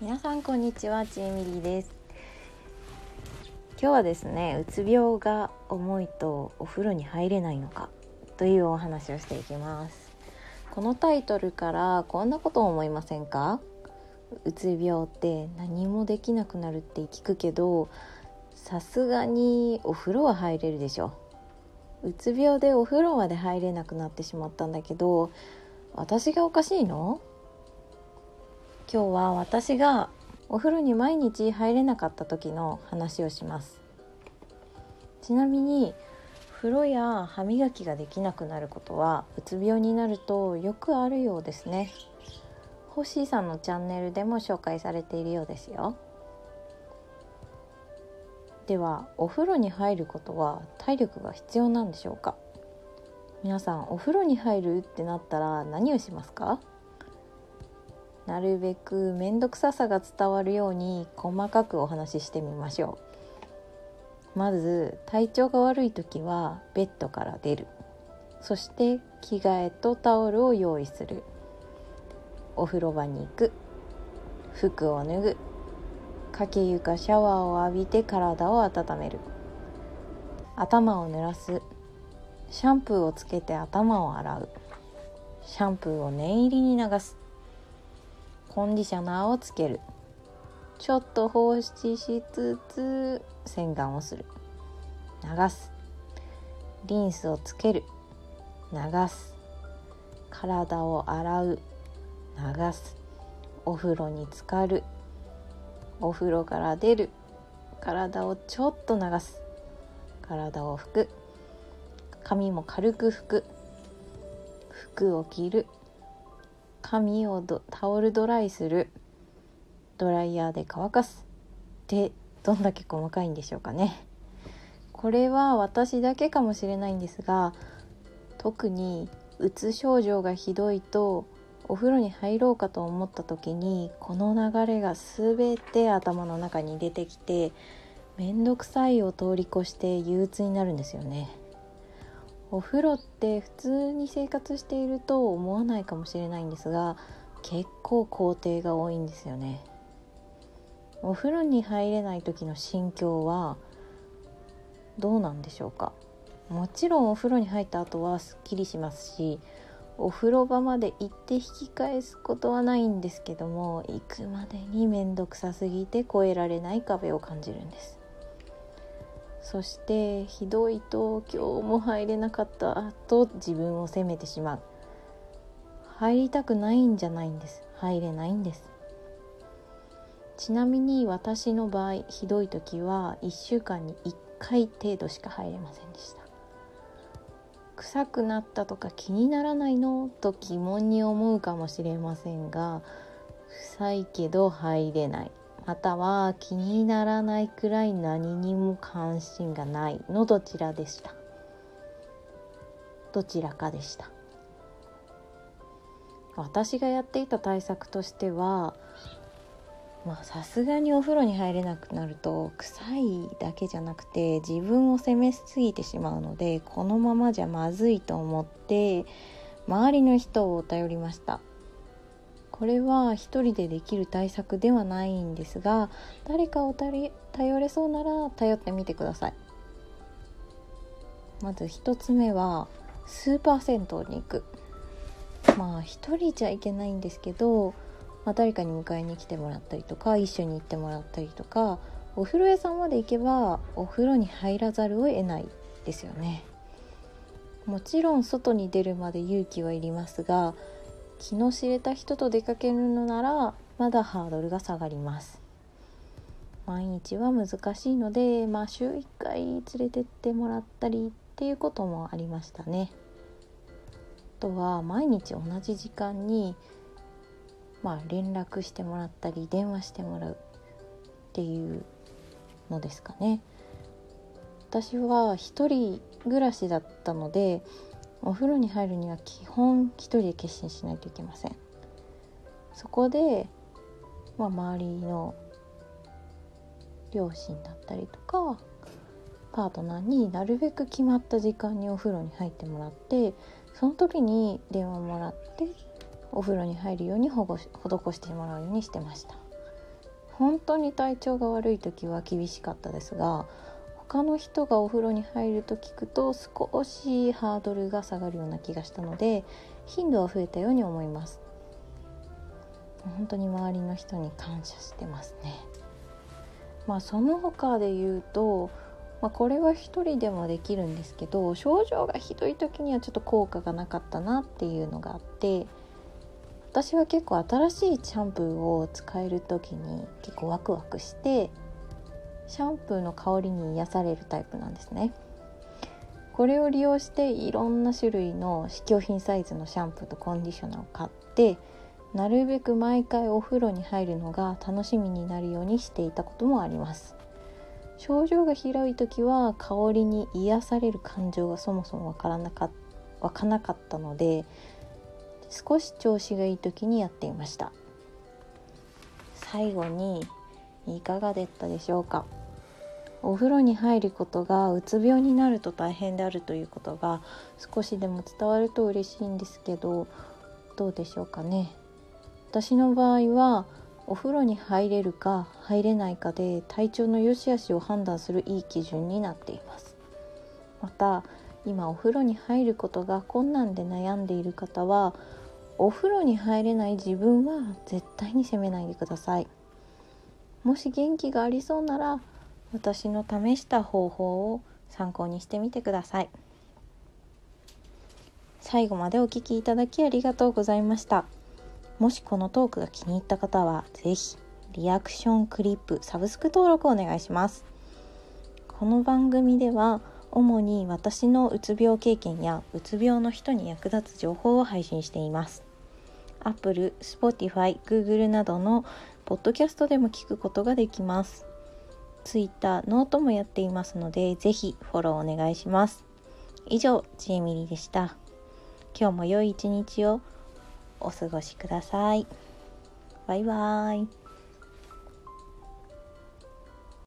皆さんこんにちはちえみりです。今日はですねうつ病が重いとお風呂に入れないのかというお話をしていきます。このタイトルからこんなこと思いませんか？うつ病って何もできなくなるって聞くけどさすがにお風呂は入れるでしょ。うつ病でお風呂まで入れなくなってしまったんだけど私がおかしいの？今日は私がお風呂に毎日入れなかった時の話をします。ちなみに風呂や歯磨きができなくなることはうつ病になるとよくあるようですね。星さんのチャンネルでも紹介されているようですよ。ではお風呂に入ることは体力が必要なんでしょうか？皆さんお風呂に入るってなったら何をしますか？なるべく面倒くささが伝わるように細かくお話ししてみましょう。まず体調が悪い時はベッドから出る。そして着替えとタオルを用意する。お風呂場に行く。服を脱ぐ。かけ床シャワーを浴びて体を温める。頭を濡らす。シャンプーをつけて頭を洗う。シャンプーを念入りに流す。コンディショナーをつける。ちょっと放置しつつ洗顔をする。流す。リンスをつける。流す。体を洗う。流す。お風呂に浸かる。お風呂から出る。体をちょっと流す。体を拭く。髪も軽く拭く。服を着る。髪をタオルドライするドライヤーで乾かすでどんだけ細かいんでしょうかねこれは私だけかもしれないんですが特にうつ症状がひどいとお風呂に入ろうかと思った時にこの流れが全て頭の中に出てきて面倒くさいを通り越して憂鬱になるんですよね。お風呂って普通に生活していると思わないかもしれないんですが結構工程が多いんですよね。お風呂に入れない時の心境はどうなんでしょうか。もちろんお風呂に入った後はすっきりしますしお風呂場まで行って引き返すことはないんですけども行くまでに面倒くさすぎて越えられない壁を感じるんです。そしてひどいと今日も入れなかったと自分を責めてしまう。入りたくないんじゃないんです。入れないんです。ちなみに私の場合ひどい時は1週間に1回程度しか入れませんでした。臭くなったとか気にならないの？と疑問に思うかもしれませんが臭いけど入れない。または気にならないくらい何にも関心がないのどちらでした？どちらかでした。私がやっていた対策としてはまさすがにお風呂に入れなくなると臭いだけじゃなくて自分を責めすぎてしまうのでこのままじゃまずいと思って周りの人を頼りました。これは一人でできる対策ではないんですが誰かを頼れそうなら頼ってみてください。まず1つ目はスーパー銭湯に行く。まあ一人じゃいけないんですけど、まあ、誰かに迎えに来てもらったりとか一緒に行ってもらったりとかお風呂屋さんまで行けばお風呂に入らざるを得ないですよね。もちろん外に出るまで勇気はいりますが気の知れた人と出かけるのならまだハードルが下がります。毎日は難しいので、まあ、週1回連れてってもらったりっていうこともありましたね。あとは毎日同じ時間にまあ連絡してもらったり電話してもらうっていうのですかね。私は一人暮らしだったのでお風呂に入るには基本一人で決心しないといけません。そこで、まあ、周りの両親だったりとかパートナーになるべく決まった時間にお風呂に入ってもらってその時に電話もらってお風呂に入るように保護し施してもらうようにしてました。本当に体調が悪い時は厳しかったですが他の人がお風呂に入ると聞くと少しハードルが下がるような気がしたので頻度は増えたように思います。本当に周りの人に感謝してますね。まあその他で言うと、まあ、これは一人でもできるんですけど症状がひどい時にはちょっと効果がなかったなっていうのがあって私は結構新しいシャンプーを使える時に結構ワクワクしてシャンプーの香りに癒されるタイプなんですね。これを利用していろんな種類の試供品サイズのシャンプーとコンディショナーを買ってなるべく毎回お風呂に入るのが楽しみになるようにしていたこともあります。症状が広い時は香りに癒される感情がそもそもわからなかわかなかったので少し調子がいい時にやっていました。最後にいかがだったでしょうか？お風呂に入ることがうつ病になると大変であるということが少しでも伝わると嬉しいんですけどどうでしょうかね。私の場合はお風呂に入れるか入れないかで体調の良し悪しを判断するいい基準になっています。また今お風呂に入ることが困難で悩んでいる方はお風呂に入れない自分は絶対に責めないでください。もし元気がありそうなら私の試した方法を参考にしてみてください。最後までお聴きいただきありがとうございました。もしこのトークが気に入った方は是非リアクションクリップサブスク登録お願いします。この番組では主に私のうつ病経験やうつ病の人に役立つ情報を配信しています。Apple、Spotify、Google などのポッドキャストでも聞くことができます。Twitter、 note もやっていますので、ぜひフォローお願いします。以上、ちえみりでした。今日も良い一日をお過ごしください。バイバーイ。